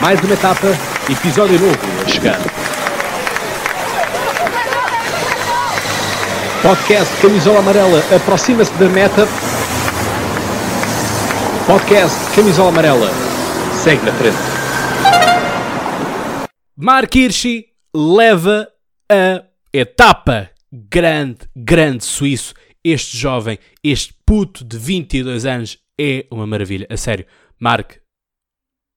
Mais uma etapa, episódio novo a chegar. Podcast Camisola Amarela aproxima-se da meta. Podcast Camisola Amarela segue na frente. Mark Hirschi leva a etapa. Grande, grande suíço. Este jovem, este puto de 22 anos é uma maravilha. A sério, Mark,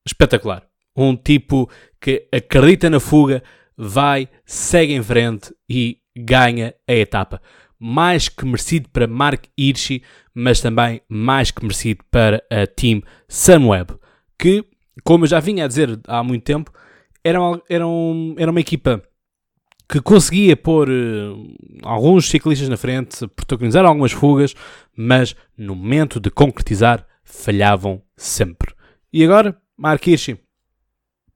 espetacular. Um tipo que acredita na fuga, vai, segue em frente e ganha a etapa. Mais que merecido para Mark Hirschi, mas também mais que merecido para a Team Sunweb, que, como eu já vinha a dizer há muito tempo, era uma, era um, era uma equipa que conseguia pôr uh, alguns ciclistas na frente, protagonizar algumas fugas, mas no momento de concretizar falhavam sempre. E agora, Mark Hirschi,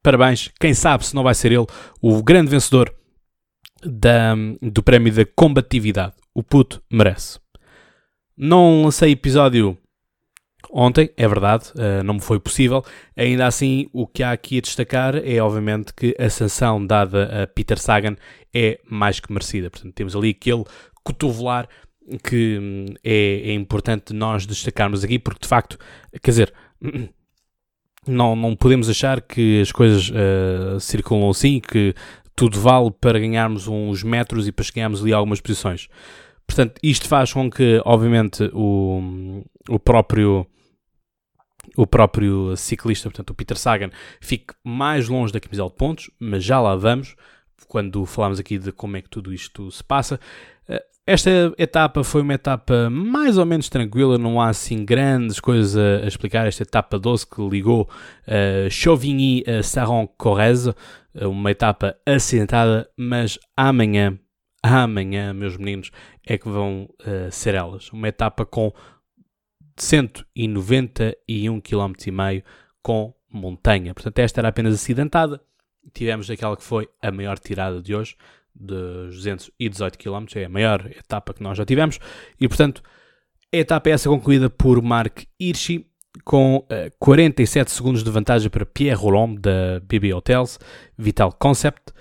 parabéns. Quem sabe se não vai ser ele o grande vencedor da, do prémio da combatividade. O puto merece. Não lancei episódio ontem, é verdade, uh, não me foi possível. Ainda assim, o que há aqui a destacar é, obviamente, que a sanção dada a Peter Sagan é mais que merecida. Portanto, temos ali aquele cotovelar que hum, é, é importante nós destacarmos aqui, porque de facto, quer dizer, não, não podemos achar que as coisas uh, circulam assim, que tudo vale para ganharmos uns metros e para chegarmos ali algumas posições. Portanto, isto faz com que, obviamente, o, o próprio o próprio ciclista, portanto o Peter Sagan, fique mais longe da camisola de pontos, mas já lá vamos, quando falamos aqui de como é que tudo isto se passa. Eh, esta etapa foi uma etapa mais ou menos tranquila, não há assim grandes coisas a, explicar. Esta etapa 12 que ligou uh, Chauvigny a Saron-Corrèze, uma etapa acidentada, mas amanhã, amanhã, meus meninos, é que vão uh, ser elas. Uma etapa com 191 km e meio com montanha. Portanto, esta era apenas acidentada. Tivemos aquela que foi a maior tirada de hoje, de 218 km, é a maior etapa que nós já tivemos. E, portanto, a etapa é essa concluída por Mark Hirschi, com uh, eh, 47 segundos de vantagem para Pierre Rolland, da BB Hotels, Vital Concept.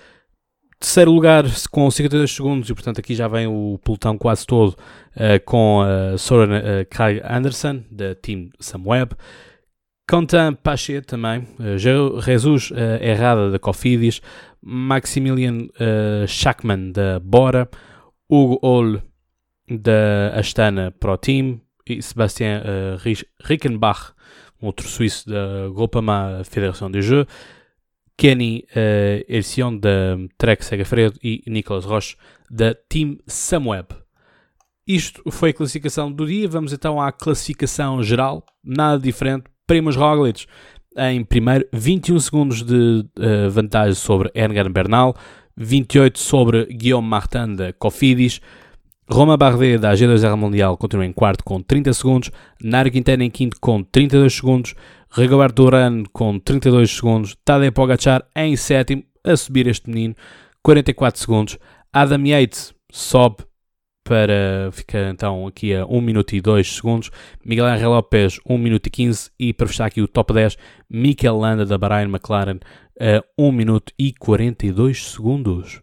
Terceiro lugar com 52 segundos, e portanto aqui já vem o pelotão quase todo uh, com uh, Soren uh, Craig Anderson, da Team Samweb. Quentin Pachet também, uh, Jesus Errada, da Cofidis. Maximilian uh, Schachmann, da Bora. Hugo Oll, da Astana Pro Team. E Sebastian Rickenbach, um outro suíço da Groupama Fédération de Jeux. Kenny uh, Ercion da Trek Segafredo e Nicolas Roche da Team Samweb. Isto foi a classificação do dia. Vamos então à classificação geral. Nada diferente. Primoz Roglic em primeiro, 21 segundos de uh, vantagem sobre Egan Bernal, 28 sobre Guillaume Martin da Cofidis, Roma Bardet da G2R Mundial continua em quarto com 30 segundos, Nairo Quintana em quinto com 32 segundos, Rigoberto Urán com 32 segundos, Tadej Pogacar em sétimo, a subir este menino, 44 segundos, Adam Yates sobe para ficar então aqui a 1 minuto e 2 segundos, Miguel Angel Lopes 1 minuto e 15 e para fechar aqui o top 10, Mikel Landa da Bahrain McLaren a 1 minuto e 42 segundos.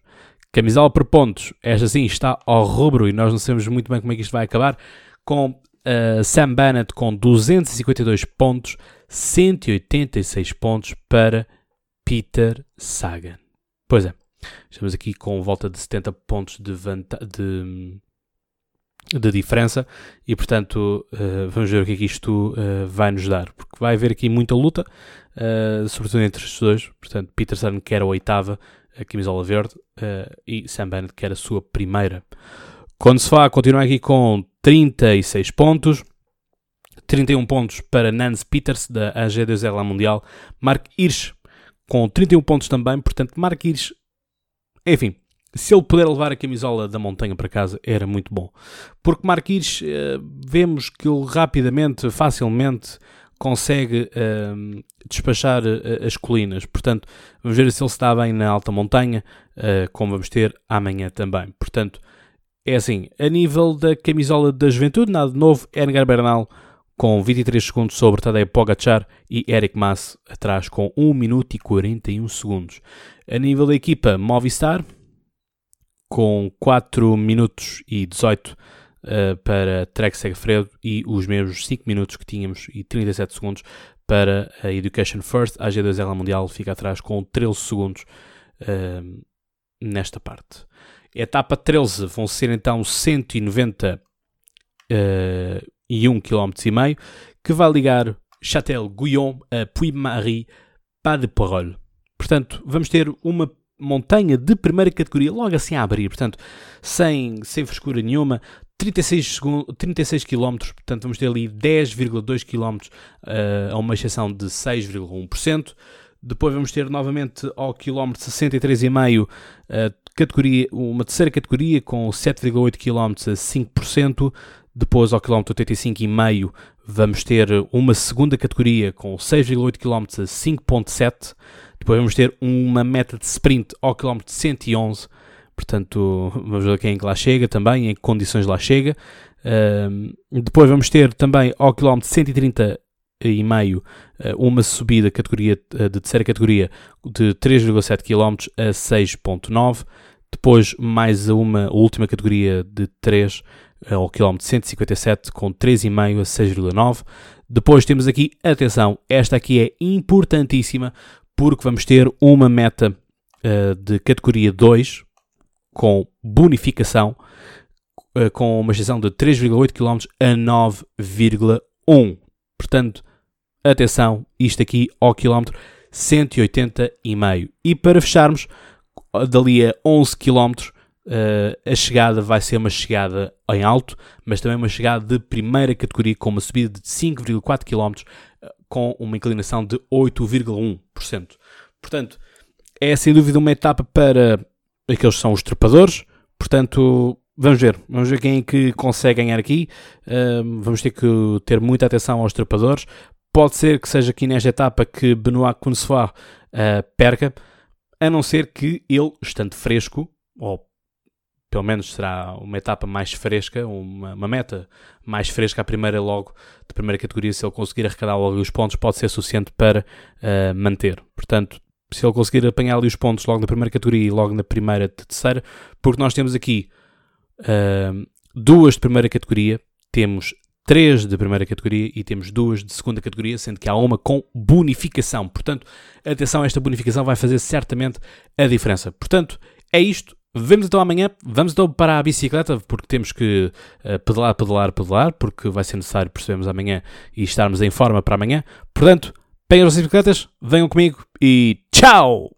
Camisola por pontos, esta sim está ao rubro e nós não sabemos muito bem como é que isto vai acabar, com uh, Sam Bennett com 252 pontos, 186 pontos para Peter Sagan. Pois é, estamos aqui com volta de 70 pontos de, de, de diferença e, portanto, uh, vamos ver o que é que isto uh, vai nos dar, porque vai haver aqui muita luta, uh, sobretudo entre estes dois. Portanto, Peter Sagan quer a oitava, a camisola verde, e Sam Bennett quer a sua primeira. Quando se fala, continua aqui com 36 pontos. 31 pontos para Nance Peters, da AG2R Mundial. Mark Hirsch, com 31 pontos também. Portanto, Mark Hirsch, enfim, se ele puder levar a camisola da montanha para casa, era muito bom. Porque Hirsch, uh, vemos que ele rapidamente, facilmente, consegue uh, despachar uh, as colinas. Portanto, vamos ver se ele está bem na alta montanha, como vamos ter amanhã também. Portanto, é assim, a nível da camisola da juventude, nada de novo. Edgar Bernal com 23 segundos sobre Tadej Pogacar e Eric Mas atrás com 1 minuto e 41 segundos. A nível da equipa, Movistar com 4 minutos e 18 uh, eh, para Trek Segafredo e os mesmos 5 minutos que tínhamos e 37 segundos para a Education First. A G2L Mundial fica atrás com 13 segundos uh, nesta parte. Etapa 13 vão ser então 190 uh, e 1 km e meio, que vai ligar Châtel-Guyon a Puy-Marie, Pas de Parole. Portanto, vamos ter uma montanha de primeira categoria logo assim a abrir, portanto, sem, sem frescura nenhuma, 36, 36 km, portanto vamos ter ali 10,2 km uh, a uma exceção de 6,1%. Depois vamos ter novamente ao quilómetro 63,5 uh, categoria, uma terceira categoria com 7,8 km a 5%. Depois, ao quilómetro 85,5, vamos ter uma segunda categoria com 6,8 km a 5,7. Depois vamos ter uma meta de sprint ao quilómetro 111. Portanto, vamos ver quem é que lá chega também, em que condições lá chega. Uh, depois vamos ter também ao quilómetro 130 e meio uma subida categoria, de terceira categoria de 3,7 km a 6,9 depois mais uma última categoria de 3 ao quilómetro 157 com 3,5 a 6,9. Depois temos aqui, atenção, esta aqui é importantíssima porque vamos ter uma meta uh, de categoria 2 com bonificação uh, com uma extensão de 3,8 km a 9,1. Portanto, atenção, isto aqui ao quilómetro 180,5. E para fecharmos, dali a 11 km Uh, a chegada vai ser uma chegada em alto, mas também uma chegada de primeira categoria com uma subida de 5,4 km com uma inclinação de 8,1%. Portanto, é sem dúvida uma etapa para aqueles que são os trepadores. Portanto, vamos ver. Vamos ver quem é que consegue ganhar aqui. Uh, vamos ter que ter muita atenção aos trepadores. Pode ser que seja aqui nesta etapa que Benoit Consoir uh, perca, a não ser que ele, estando fresco, ou pelo menos será uma etapa mais fresca, uma, uma, meta mais fresca, a primeira logo, de primeira categoria, se ele conseguir arrecadar logo os pontos, pode ser suficiente para uh, manter. Portanto, se ele conseguir apanhar ali os pontos logo na primeira categoria e logo na primeira de terceira, porque nós temos aqui uh, duas de primeira categoria, temos três de primeira categoria e temos duas de segunda categoria, sendo que há uma com bonificação. Portanto, atenção, esta bonificação vai fazer certamente a diferença. Portanto, é isto. Vemos então amanhã, vamos então para a bicicleta, porque temos que uh, pedalar, pedalar, pedalar, porque vai ser necessário percebermos amanhã e estarmos em forma para amanhã. Portanto, peguem as bicicletas, venham comigo e tchau!